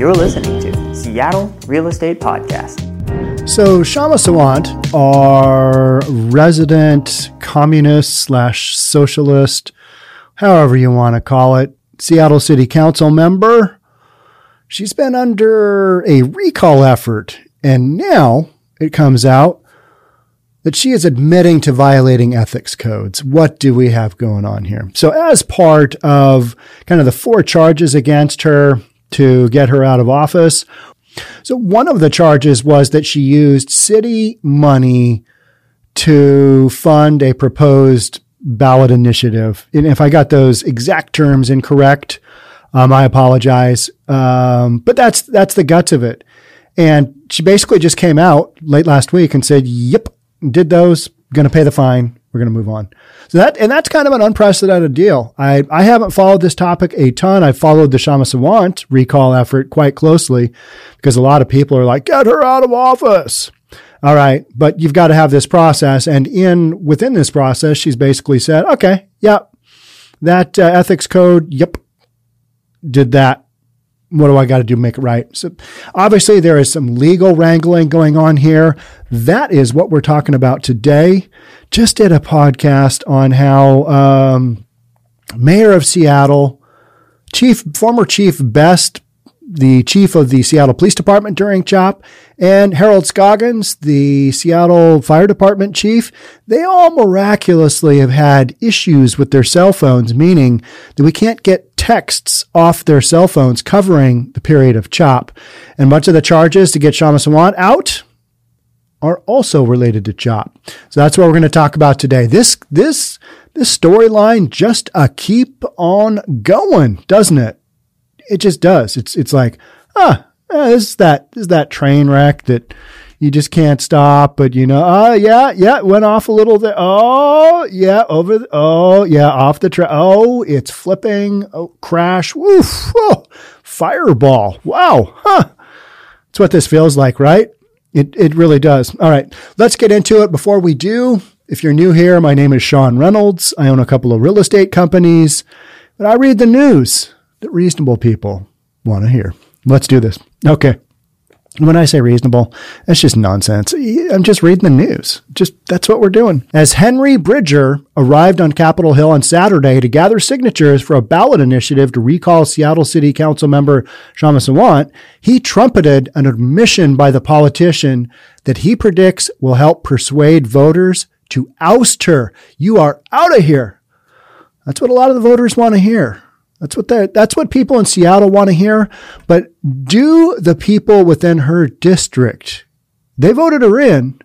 You're listening to Seattle Real Estate Podcast. So Kshama Sawant, our resident communist slash socialist, however you want to call it, Seattle City Council member, she's been under a recall effort. And now it comes out that she is admitting to violating ethics codes. What do we have going on here? So as part of kind of the four charges against her to get her out of office, so one of the charges was that she used city money to fund a proposed ballot initiative. And if I got those exact terms incorrect, um, I apologize. Um, but that's that's the guts of it. And she basically just came out late last week and said, "Yep, did those. Going to pay the fine. We're going to move on." So that and that's kind of an unprecedented deal. I I haven't followed this topic a ton. I've followed the Kshama Sawant recall effort quite closely because a lot of people are like, "Get her out of office." All right, but you've got to have this process, and in within this process, she's basically said, "Okay, yep, that uh, ethics code, yep, did that. What do I got to do to make it right?" So, obviously, there is some legal wrangling going on here. That is what we're talking about today. Just did a podcast on how um, Mayor of Seattle, Chief, former Chief Best the chief of the Seattle Police Department during CHOP, and Harold Scoggins, the Seattle Fire Department chief, they all miraculously have had issues with their cell phones, meaning that we can't get texts off their cell phones covering the period of CHOP. And much of the charges to get Kshama Sawant out are also related to CHOP. So that's what we're going to talk about today. This, this, this storyline just a keep on going, doesn't it? It just does. It's it's like, ah, oh, this is that this is that train wreck that you just can't stop. But you know, oh yeah, yeah, it went off a little there. Oh yeah, over. The, oh yeah, off the track. Oh, it's flipping. Oh, crash. Woof. Oh, fireball. Wow. Huh. That's what this feels like, right? It it really does. All right, let's get into it. Before we do, if you're new here, my name is Sean Reynolds. I own a couple of real estate companies, but I read the news that reasonable people want to hear. Let's do this. Okay. When I say reasonable, that's just nonsense. I'm just reading the news. Just that's what we're doing. As Henry Bridger arrived on Capitol Hill on Saturday to gather signatures for a ballot initiative to recall Seattle City Council member Kshama Sawant, he trumpeted an admission by the politician that he predicts will help persuade voters to oust her. You are out of here. That's what a lot of the voters want to hear. That's what that's what people in Seattle want to hear. But do the people within her district, they voted her in.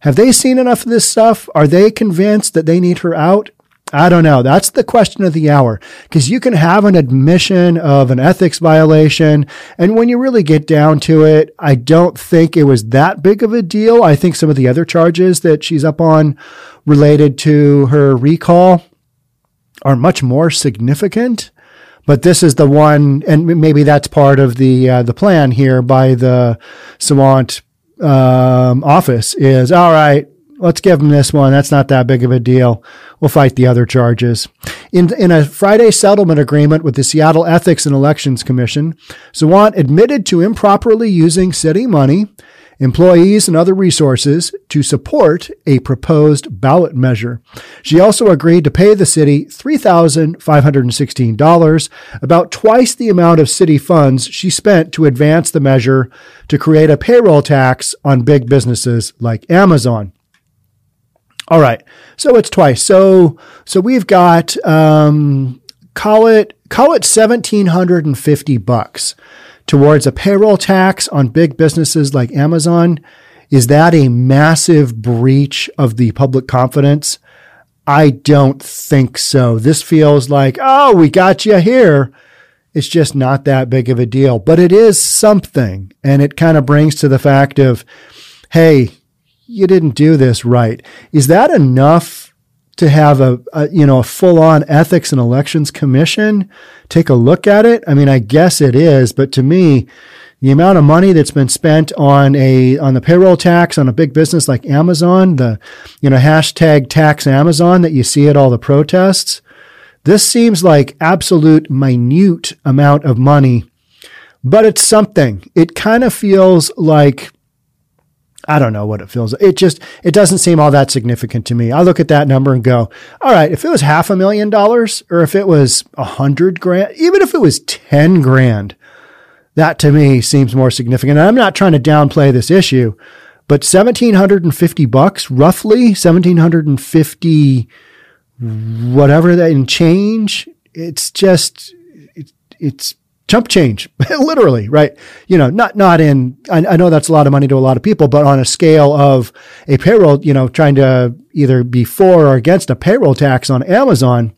Have they seen enough of this stuff? Are they convinced that they need her out? I don't know. That's the question of the hour. Because you can have an admission of an ethics violation. And when you really get down to it, I don't think it was that big of a deal. I think some of the other charges that she's up on related to her recall are much more significant. But this is the one, and maybe that's part of the uh, the plan here by the Sawant um, office. Is all right. Let's give them this one. That's not that big of a deal. We'll fight the other charges. In, in a Friday settlement agreement with the Seattle Ethics and Elections Commission, Sawant admitted to improperly using city money employees, and other resources to support a proposed ballot measure. She also agreed to pay the city $3,516, about twice the amount of city funds she spent to advance the measure to create a payroll tax on big businesses like Amazon. All right, so it's twice. So so we've got um, call it call it seventeen hundred and fifty bucks towards a payroll tax on big businesses like Amazon, is that a massive breach of the public confidence? I don't think so. This feels like, oh, we got you here. It's just not that big of a deal, but it is something. And it kind of brings to the fact of, hey, you didn't do this right. Is that enough to have a, a, you know a full on ethics and elections commission take a look at it i mean i guess it is but to me the amount of money that's been spent on a on the payroll tax on a big business like amazon the you know hashtag tax amazon that you see at all the protests this seems like absolute minute amount of money but it's something. It kind of feels like I don't know what it feels. It just it doesn't seem all that significant to me. I look at that number and go, all right, if it was half a million dollars or if it was a hundred grand, even if it was 10 grand, that to me seems more significant. And I'm not trying to downplay this issue, but 1750 bucks, roughly 1750 whatever that in change, it's just it, it's chump change, literally, right? You know, not, not in, I, I, know that's a lot of money to a lot of people, but on a scale of a payroll, you know, trying to either be for or against a payroll tax on Amazon,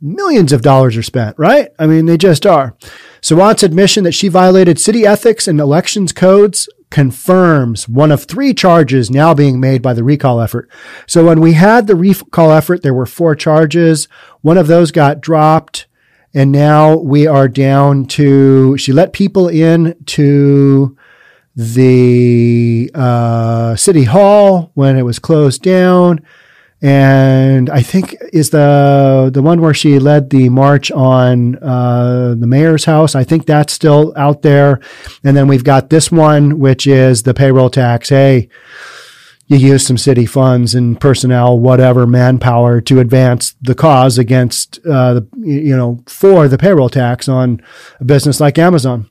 millions of dollars are spent, right? I mean, they just are. Sawant's admission that she violated city ethics and elections codes confirms one of three charges now being made by the recall effort. So when we had the recall effort, there were four charges. One of those got dropped. And now we are down to, she let people in to the uh, city hall when it was closed down. And I think is the the one where she led the march on uh, the mayor's house. I think that's still out there. And then we've got this one, which is the payroll tax. Hey, you use some city funds and personnel, whatever manpower to advance the cause against, uh, the, you know, for the payroll tax on a business like Amazon.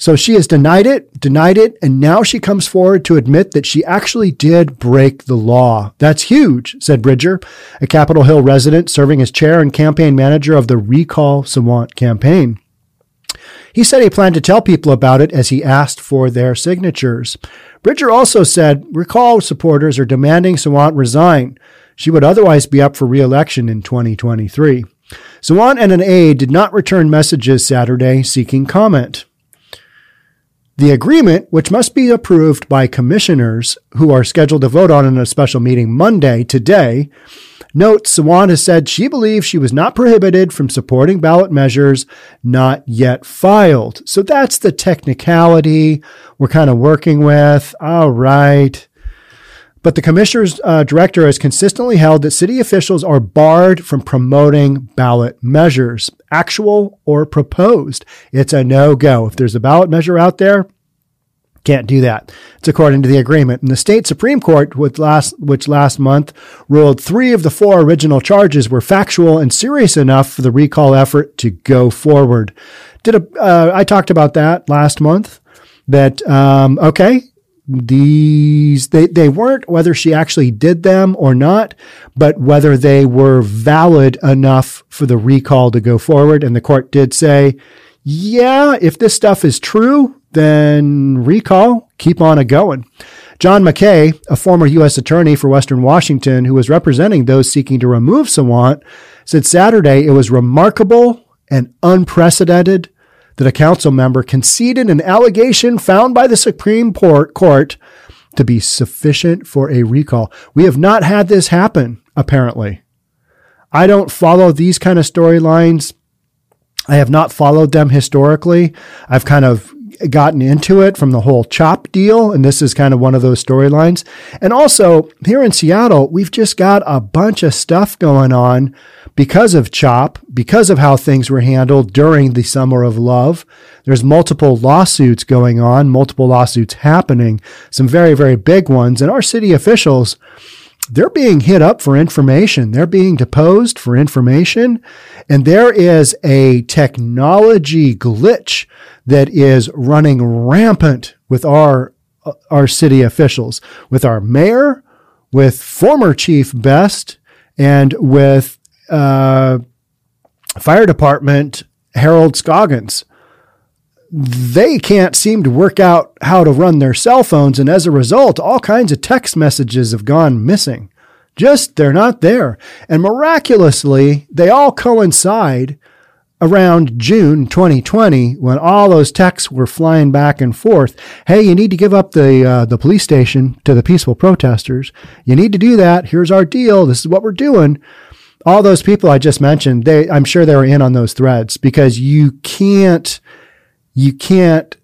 So she has denied it, denied it, and now she comes forward to admit that she actually did break the law. That's huge, said Bridger, a Capitol Hill resident serving as chair and campaign manager of the Recall Sawant campaign. He said he planned to tell people about it as he asked for their signatures. Bridger also said recall supporters are demanding Sawant resign. She would otherwise be up for re-election in 2023. Sawant and an aide did not return messages Saturday seeking comment. The agreement, which must be approved by commissioners who are scheduled to vote on in a special meeting Monday, today, notes Sawant has said she believes she was not prohibited from supporting ballot measures not yet filed. So that's the technicality we're kind of working with. All right. But the commissioner's uh, director has consistently held that city officials are barred from promoting ballot measures, actual or proposed. It's a no go. If there's a ballot measure out there, can't do that. It's according to the agreement. And the state Supreme Court, which last, which last month ruled three of the four original charges were factual and serious enough for the recall effort to go forward. Did a, uh, I talked about that last month that, um, okay, these they they weren't whether she actually did them or not but whether they were valid enough for the recall to go forward and the court did say yeah if this stuff is true then recall keep on a going John McKay, a former U.S. attorney for Western Washington who was representing those seeking to remove Sawant, said Saturday it was remarkable and unprecedented that a council member conceded an allegation found by the Supreme Court to be sufficient for a recall. We have not had this happen, apparently. I don't follow these kind of storylines. I have not followed them historically. I've kind of gotten into it from the whole chop deal. And this is kind of one of those storylines. And also here in Seattle, we've just got a bunch of stuff going on because of chop, because of how things were handled during the summer of love. There's multiple lawsuits going on, multiple lawsuits happening, some very, very big ones. And our city officials, they're being hit up for information. They're being deposed for information. And there is a technology glitch that is running rampant with our, our city officials, with our mayor, with former Chief Best, and with uh, fire department Harold Scoggins. They can't seem to work out how to run their cell phones, and as a result, all kinds of text messages have gone missing. Just they're not there. And miraculously, they all coincide around June 2020 when all those texts were flying back and forth. Hey, you need to give up the uh, the police station to the peaceful protesters. You need to do that. Here's our deal. This is what we're doing. All those people I just mentioned, they I'm sure they were in on those threads because you can't you can't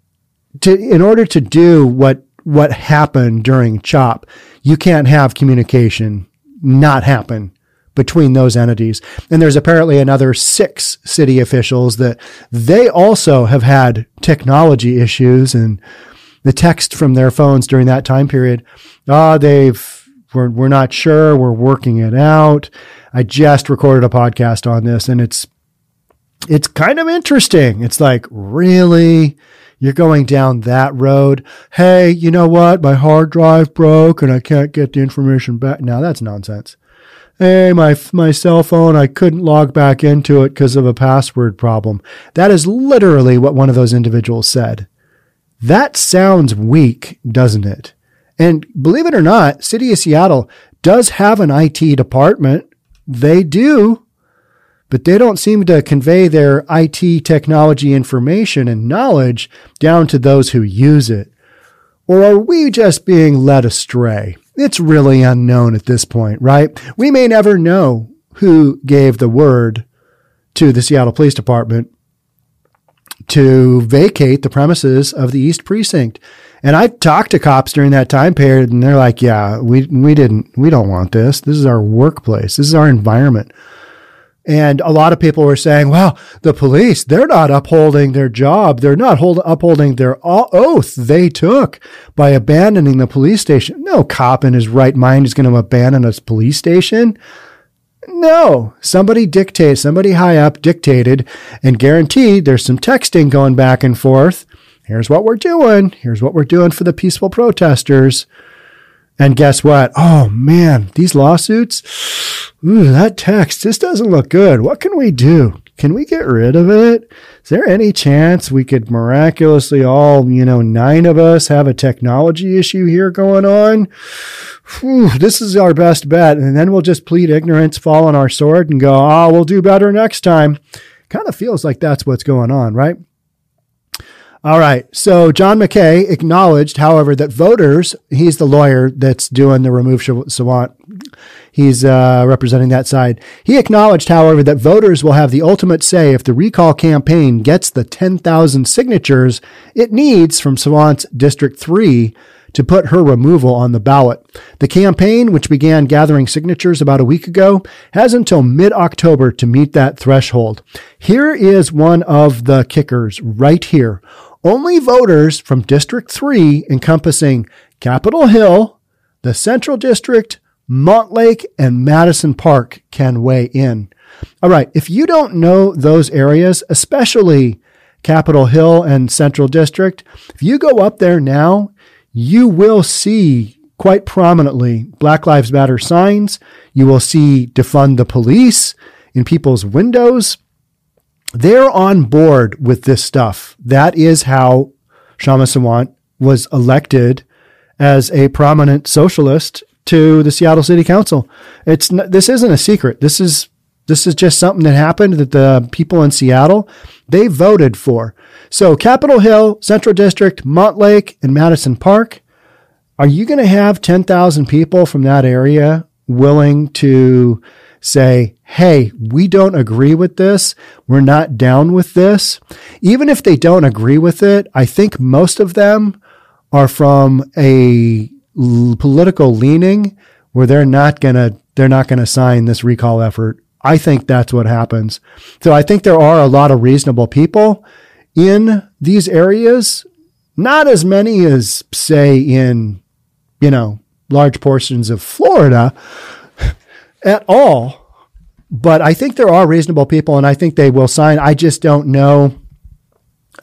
to in order to do what what happened during CHOP, you can't have communication not happen between those entities. And there's apparently another six city officials that they also have had technology issues and the text from their phones during that time period. Ah, oh, they've, we're, we're not sure. We're working it out. I just recorded a podcast on this and it's, it's kind of interesting. It's like, really? You're going down that road. Hey, you know what? My hard drive broke and I can't get the information back. Now that's nonsense. Hey, my, my cell phone, I couldn't log back into it because of a password problem. That is literally what one of those individuals said. That sounds weak, doesn't it? And believe it or not, City of Seattle does have an IT department. They do but they don't seem to convey their IT technology information and knowledge down to those who use it. Or are we just being led astray? It's really unknown at this point, right? We may never know who gave the word to the Seattle Police Department to vacate the premises of the East Precinct. And I talked to cops during that time period and they're like, yeah, we, we didn't, we don't want this. This is our workplace. This is our environment. And a lot of people were saying, well, the police, they're not upholding their job. They're not hold, upholding their oath they took by abandoning the police station. No cop in his right mind is going to abandon a police station. No, somebody dictated, somebody high up dictated and guaranteed there's some texting going back and forth. Here's what we're doing. Here's what we're doing for the peaceful protesters. And guess what? Oh man, these lawsuits, ooh, that text, this doesn't look good. What can we do? Can we get rid of it? Is there any chance we could miraculously all, you know, nine of us have a technology issue here going on? Whew, this is our best bet. And then we'll just plead ignorance, fall on our sword and go, oh, we'll do better next time. Kind of feels like that's what's going on, right? All right. So John McKay acknowledged, however, that voters, he's the lawyer that's doing the remove Sawant. He's uh, representing that side. He acknowledged, however, that voters will have the ultimate say if the recall campaign gets the 10,000 signatures it needs from Sawant's District 3 to put her removal on the ballot. The campaign, which began gathering signatures about a week ago, has until mid October to meet that threshold. Here is one of the kickers right here. Only voters from District 3 encompassing Capitol Hill, the Central District, Montlake, and Madison Park can weigh in. All right, if you don't know those areas, especially Capitol Hill and Central District, if you go up there now, you will see quite prominently Black Lives Matter signs. You will see defund the police in people's windows they're on board with this stuff. That is how Kshama Sawant was elected as a prominent socialist to the Seattle City Council. It's this isn't a secret. This is this is just something that happened that the people in Seattle they voted for. So Capitol Hill, Central District, Montlake, and Madison Park. Are you going to have 10,000 people from that area willing to say, Hey, we don't agree with this. We're not down with this. Even if they don't agree with it, I think most of them are from a l- political leaning where they're not going to, they're not going to sign this recall effort. I think that's what happens. So I think there are a lot of reasonable people in these areas, not as many as say in, you know, large portions of Florida, at all. But I think there are reasonable people, and I think they will sign. I just don't know.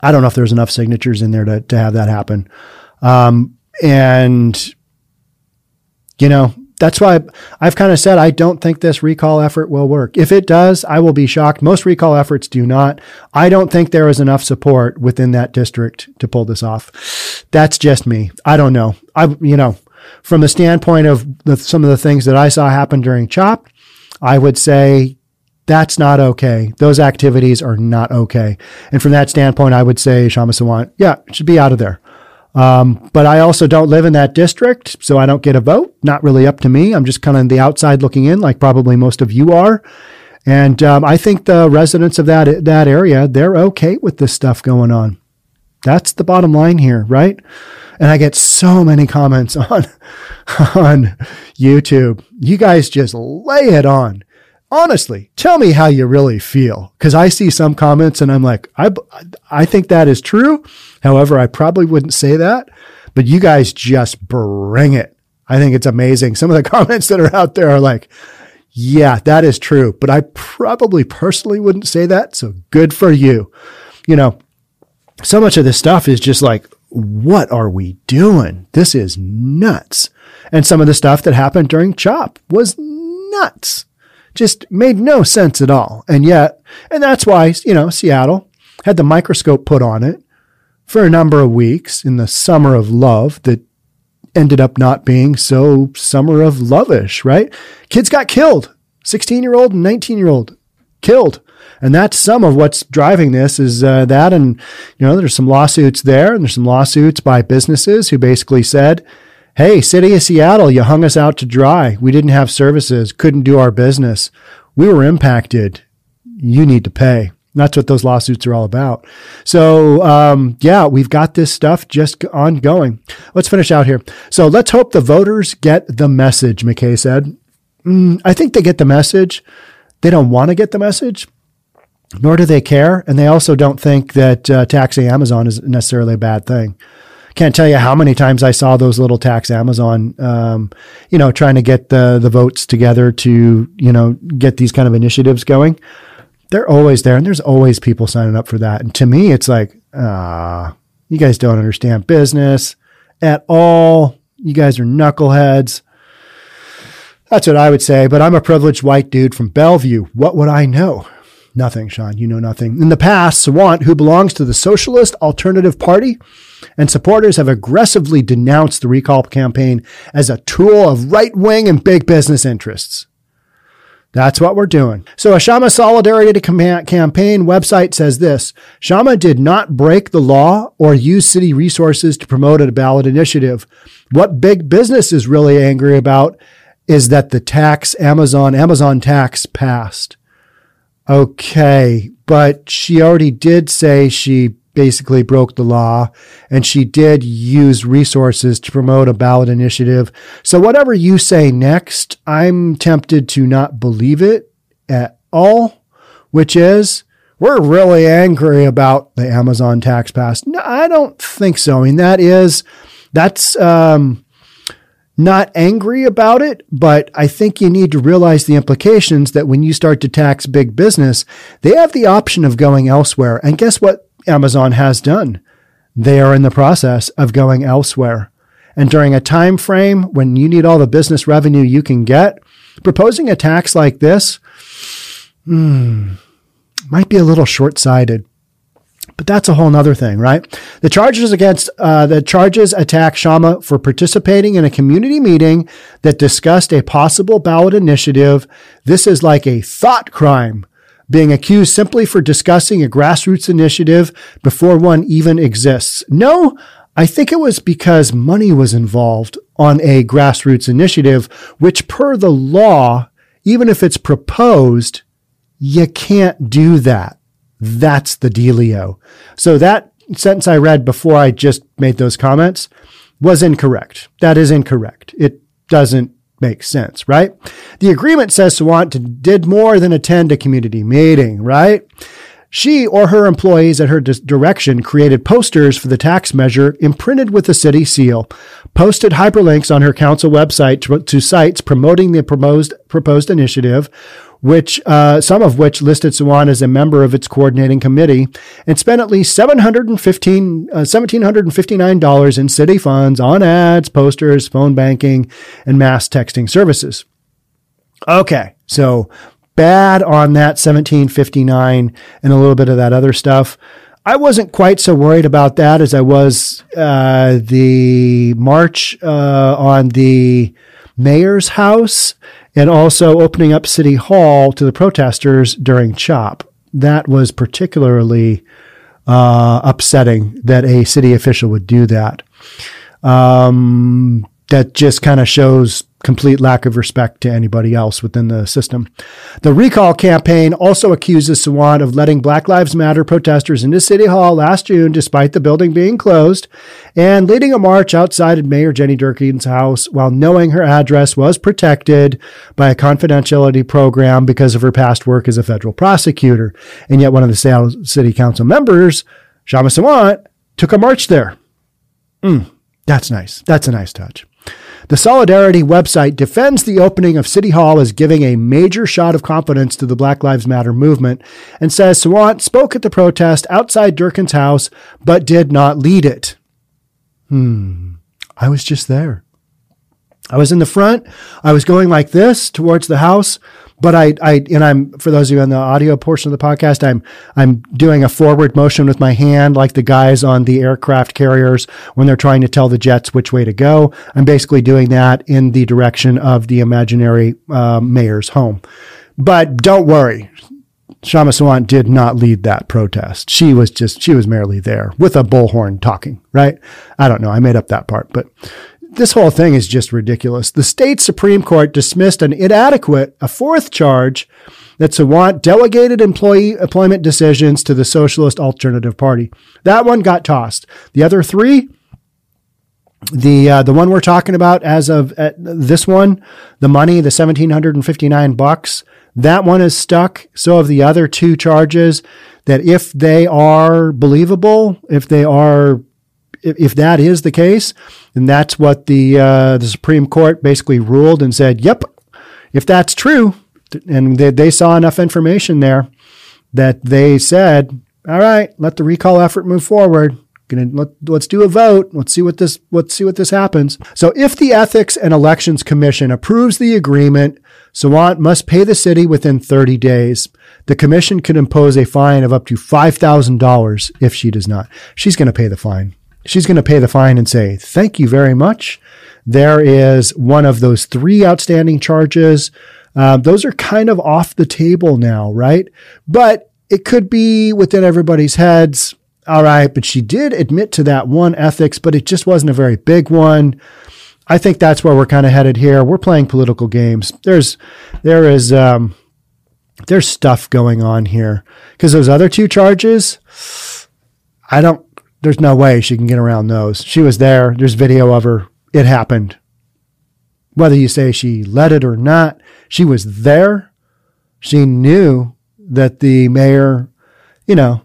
I don't know if there's enough signatures in there to, to have that happen. Um, and, you know, that's why I've kind of said I don't think this recall effort will work. If it does, I will be shocked. Most recall efforts do not. I don't think there is enough support within that district to pull this off. That's just me. I don't know. I, you know, from the standpoint of the, some of the things that I saw happen during CHOP, I would say that's not okay. Those activities are not okay. And from that standpoint, I would say Kshama Sawant, yeah, should be out of there. Um, but I also don't live in that district, so I don't get a vote. Not really up to me. I'm just kind of the outside looking in, like probably most of you are. And um, I think the residents of that that area, they're okay with this stuff going on. That's the bottom line here, right? And I get so many comments on, on YouTube. You guys just lay it on. honestly, tell me how you really feel. Cause I see some comments and I'm like, I, I think that is true. However, I probably wouldn't say that, but you guys just bring it. I think it's amazing. Some of the comments that are out there are like, yeah, that is true, but I probably personally wouldn't say that. So good for you. You know, so much of this stuff is just like, what are we doing? This is nuts. And some of the stuff that happened during CHOP was nuts. Just made no sense at all. And yet, and that's why, you know, Seattle had the microscope put on it for a number of weeks in the summer of love that ended up not being so summer of lovish, right? Kids got killed. 16 year old and 19 year old killed. And that's some of what's driving this is uh, that. And, you know, there's some lawsuits there and there's some lawsuits by businesses who basically said, Hey, city of Seattle, you hung us out to dry. We didn't have services, couldn't do our business. We were impacted. You need to pay. That's what those lawsuits are all about. So, um, yeah, we've got this stuff just ongoing. Let's finish out here. So let's hope the voters get the message, McKay said. Mm, I think they get the message. They don't want to get the message, nor do they care. And they also don't think that uh, taxing Amazon is necessarily a bad thing. Can't tell you how many times I saw those little tax Amazon, um, you know, trying to get the the votes together to, you know, get these kind of initiatives going they're always there and there's always people signing up for that. And to me, it's like, ah, you guys don't understand business at all. You guys are knuckleheads. That's what I would say. But I'm a privileged white dude from Bellevue. What would I know? Nothing, Sean. You know nothing. In the past, Sawant, who belongs to the Socialist Alternative Party, and supporters have aggressively denounced the recall campaign as a tool of right wing and big business interests. That's what we're doing. So a Kshama Solidarity Campaign website says this Kshama did not break the law or use city resources to promote a ballot initiative. What big business is really angry about is that the tax, Amazon, Amazon tax passed. Okay, but she already did say she basically broke the law and she did use resources to promote a ballot initiative. So whatever you say next, I'm tempted to not believe it at all, which is we're really angry about the Amazon tax pass. No, I don't think so. I mean, that is, that's, um, not angry about it, but I think you need to realize the implications that when you start to tax big business, they have the option of going elsewhere. And guess what Amazon has done. They are in the process of going elsewhere. And during a time frame when you need all the business revenue you can get, proposing a tax like this hmm, might be a little short sighted. But that's a whole nother thing, right? The charges against uh, the charges attack Kshama for participating in a community meeting that discussed a possible ballot initiative. This is like a thought crime being accused simply for discussing a grassroots initiative before one even exists. No, I think it was because money was involved on a grassroots initiative, which per the law, even if it's proposed, you can't do that. That's the dealio. So that sentence I read before I just made those comments was incorrect. That is incorrect. It doesn't make sense, right? The agreement says Sawant did more than attend a community meeting, right? She or her employees at her direction created posters for the tax measure imprinted with the city seal, posted hyperlinks on her council website to, to sites promoting the proposed, proposed initiative, which uh, some of which listed Sawant as a member of its coordinating committee, and spent at least 715, uh, $1,759 in city funds on ads, posters, phone banking, and mass texting services. Okay, so bad on that 1759 and a little bit of that other stuff. I wasn't quite so worried about that as I was uh, the march uh, on the mayor's house and also opening up City Hall to the protesters during CHOP. That was particularly uh, upsetting that a city official would do that. Um, that just kind of shows complete lack of respect to anybody else within the system. The recall campaign also accuses Sawant of letting Black Lives Matter protesters into City Hall last June, despite the building being closed, and leading a march outside of Mayor Jenny Durkan's house while knowing her address was protected by a confidentiality program because of her past work as a federal prosecutor. And yet one of the City Council members, Kshama Sawant, took a march there. Mm, that's nice. That's a nice touch. The Solidarity website defends the opening of City Hall as giving a major shot of confidence to the Black Lives Matter movement and says Sawant spoke at the protest outside Durkan's house but did not lead it. Hmm. I was just there. I was in the front. I was going like this towards the house, but I, I, and I'm, for those of you on the audio portion of the podcast, I'm, I'm doing a forward motion with my hand, like the guys on the aircraft carriers when they're trying to tell the jets which way to go. I'm basically doing that in the direction of the imaginary uh, mayor's home. But don't worry. Kshama Sawant did not lead that protest. She was just, she was merely there with a bullhorn talking, right? I don't know. I made up that part, but this whole thing is just ridiculous. The state Supreme Court dismissed an inadequate, a fourth charge that Sawant delegated employee employment decisions to the Socialist Alternative Party. That one got tossed. The other three, the uh, the one we're talking about as of uh, this one, the money, the seventeen hundred and fifty nine bucks, that one is stuck. So of the other two charges, that if they are believable, if they are if, that is the case, then that's what the uh, the Supreme Court basically ruled and said, "Yep, if that's true," and they, they saw enough information there that they said, "All right, let the recall effort move forward." Gonna, let, let's do a vote. Let's see what this let's see what this happens. So if the Ethics and Elections Commission approves the agreement, Sawant must pay the city within 30 days. The commission can impose a fine of up to $5,000 if she does not. She's going to pay the fine she's going to pay the fine and say, thank you very much. There is one of those three outstanding charges. Uh, those are kind of off the table now, right? But it could be within everybody's heads. All right, but she did admit to that one ethics, but it just wasn't a very big one. I think that's where we're kind of headed here. We're playing political games. There's, there is, um, there's stuff going on here because those other two charges, I don't there's no way she can get around those. She was there. There's video of her. It happened. Whether you say she led it or not, she was there. She knew that the mayor, you know,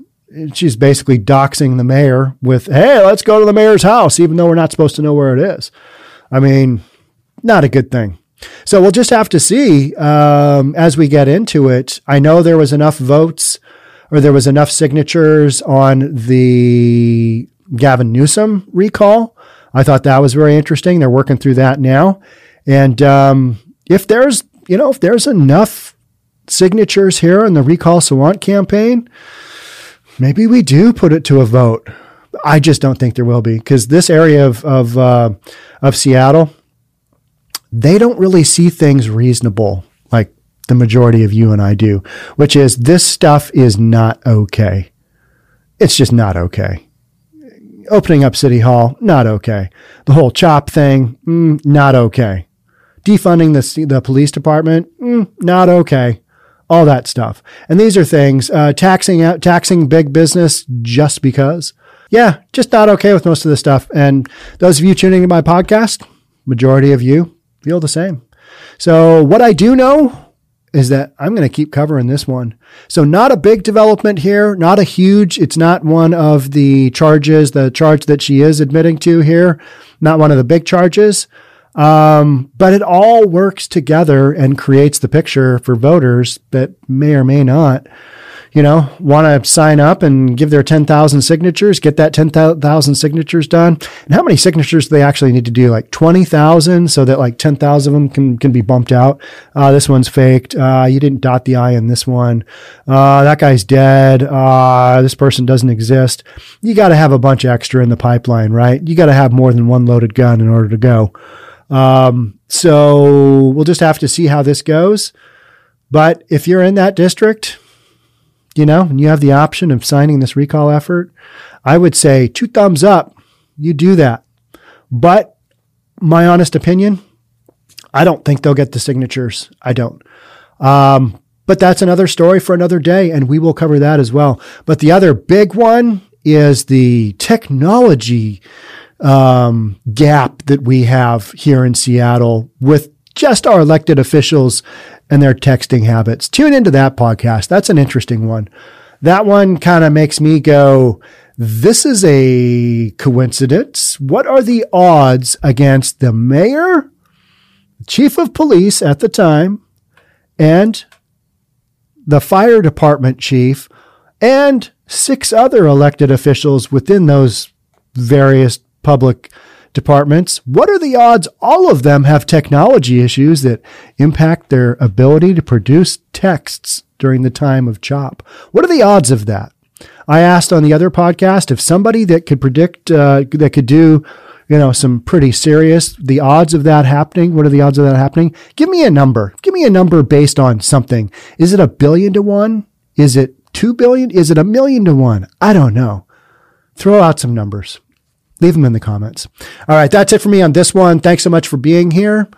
she's basically doxing the mayor with, hey, let's go to the mayor's house, even though we're not supposed to know where it is. I mean, not a good thing. So we'll just have to see um, as we get into it. I know there was enough votes or there was enough signatures on the Gavin Newsom recall. I thought that was very interesting. They're working through that now. And um, if there's, you know, if there's enough signatures here in the Recall Sawant campaign, maybe we do put it to a vote. I just don't think there will be because this area of of uh, of Seattle, they don't really see things reasonable the majority of you and I do, which is this stuff is not okay. It's just not okay. Opening up City Hall, not okay. The whole CHOP thing, mm, not okay. Defunding the, the police department, mm, not okay. All that stuff. And these are things, uh, taxing out, taxing big business just because. Yeah, just not okay with most of this stuff. And those of you tuning in my podcast, majority of you feel the same. So what I do know is that I'm going to keep covering this one. So not a big development here, not a huge, it's not one of the charges, the charge that she is admitting to here, not one of the big charges. Um, but it all works together and creates the picture for voters that may or may not you know, want to sign up and give their 10,000 signatures, get that 10,000 signatures done. And how many signatures do they actually need to do? Like 20,000 so that like 10,000 of them can, can be bumped out. Uh, this one's faked. Uh, you didn't dot the I in this one. Uh, that guy's dead. Uh, this person doesn't exist. You got to have a bunch extra in the pipeline, right? You got to have more than one loaded gun in order to go. Um, so we'll just have to see how this goes. But if you're in that district, you know, and you have the option of signing this recall effort, I would say two thumbs up. You do that. But my honest opinion, I don't think they'll get the signatures. I don't. Um, but that's another story for another day, and we will cover that as well. But the other big one is the technology um, gap that we have here in Seattle with just our elected officials and their texting habits. Tune into that podcast. That's an interesting one. That one kind of makes me go, this is a coincidence. What are the odds against the mayor, chief of police at the time, and the fire department chief, and six other elected officials within those various public departments. What are the odds all of them have technology issues that impact their ability to produce texts during the time of CHOP? What are the odds of that? I asked on the other podcast if somebody that could predict, uh, that could do, you know, some pretty serious, the odds of that happening. What are the odds of that happening? Give me a number. Give me a number based on something. Is it a billion to one? Is it two billion? Is it a million to one? I don't know. Throw out some numbers. Leave them in the comments. All right. That's it for me on this one. Thanks so much for being here.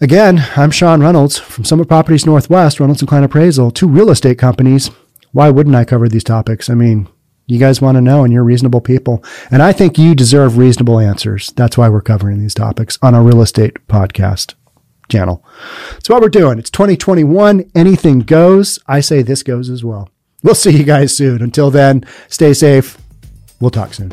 Again, I'm Sean Reynolds from Summit Properties Northwest, Reynolds and Kline Appraisal, two real estate companies why wouldn't I cover these topics? I mean, you guys want to know and you're reasonable people. And I think you deserve reasonable answers. That's why we're covering these topics on our real estate podcast channel. It's what we're doing. It's 2021. Anything goes. I say this goes as well. We'll see you guys soon. Until then, stay safe. We'll talk soon.